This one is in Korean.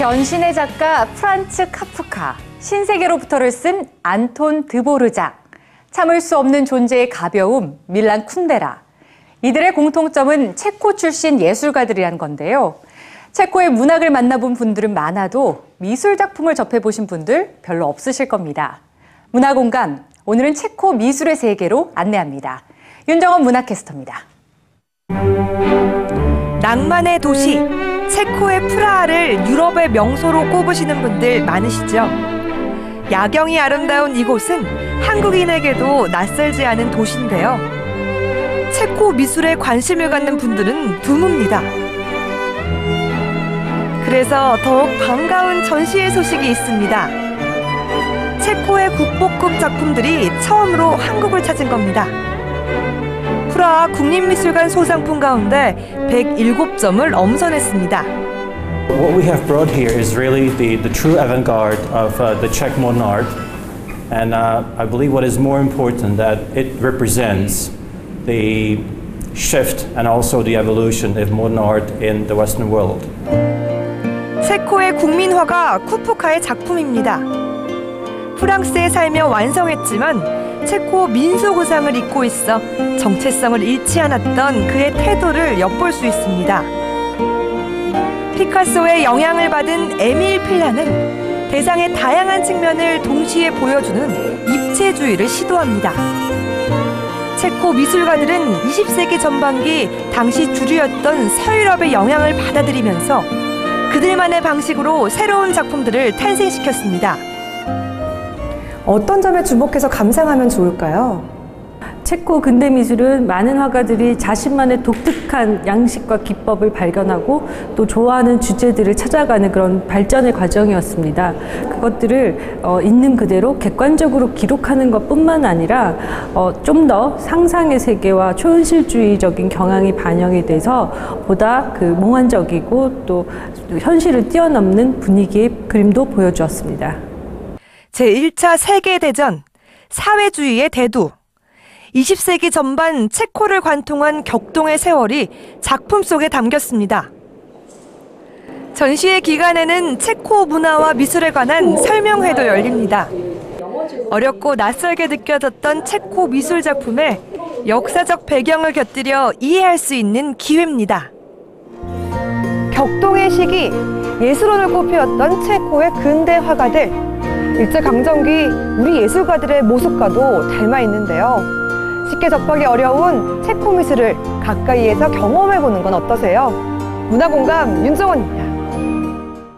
연신의 작가 프란츠 카프카, 신세계로부터를 쓴 안톤 드보르작, 참을 수 없는 존재의 가벼움, 밀란 쿤데라. 이들의 공통점은 체코 출신 예술가들이란 건데요. 체코의 문학을 만나본 분들은 많아도 미술 작품을 접해보신 분들 별로 없으실 겁니다. 문화공감, 오늘은 체코 미술의 세계로 안내합니다. 윤정원 문화캐스터입니다. 낭만의 도시 체코의 프라하를 유럽의 명소로 꼽으시는 분들 많으시죠? 야경이 아름다운 이곳은 한국인에게도 낯설지 않은 도시인데요. 체코 미술에 관심을 갖는 분들은 드뭅니다. 그래서 더욱 반가운 전시회 소식이 있습니다. 체코의 국보급 작품들이 처음으로 한국을 찾은 겁니다. 프라하 국립미술관 소상품 가운데 107점을 엄선했습니다. What we have brought here is really the, the true avant-garde of uh, the Czech modern art. And uh, I believe what is more important that it represents the shift and also the evolution of modern art in the Western world. 체코의 국민화가 쿠프카의 작품입니다. 프랑스에 살며 완성했지만 체코 민속의상을 입고 있어 정체성을 잃지 않았던 그의 태도를 엿볼 수 있습니다. 피카소의 영향을 받은 에밀 필라는 대상의 다양한 측면을 동시에 보여주는 입체주의를 시도합니다. 체코 미술가들은 20세기 전반기 당시 주류였던 서유럽의 영향을 받아들이면서 그들만의 방식으로 새로운 작품들을 탄생시켰습니다. 어떤 점에 주목해서 감상하면 좋을까요? 체코 근대 미술은 많은 화가들이 자신만의 독특한 양식과 기법을 발견하고 또 좋아하는 주제들을 찾아가는 그런 발전의 과정이었습니다. 그것들을 어, 있는 그대로 객관적으로 기록하는 것뿐만 아니라 어, 좀 더 상상의 세계와 초현실주의적인 경향이 반영이 돼서 보다 그 몽환적이고 또 현실을 뛰어넘는 분위기의 그림도 보여주었습니다. 제1차 세계대전, 사회주의의 대두, 20세기 전반 체코를 관통한 격동의 세월이 작품 속에 담겼습니다. 전시회 기간에는 체코 문화와 미술에 관한 설명회도 열립니다. 어렵고 낯설게 느껴졌던 체코 미술 작품에 역사적 배경을 곁들여 이해할 수 있는 기회입니다. 격동의 시기 예술원을 꽃피웠던 체코의 근대 화가들 일제강점기 우리 예술가들의 모습과도 닮아 있는데요. 쉽게 접하기 어려운 체코 미술을 가까이에서 경험해보는 건 어떠세요? 문화공감 윤정원입니다.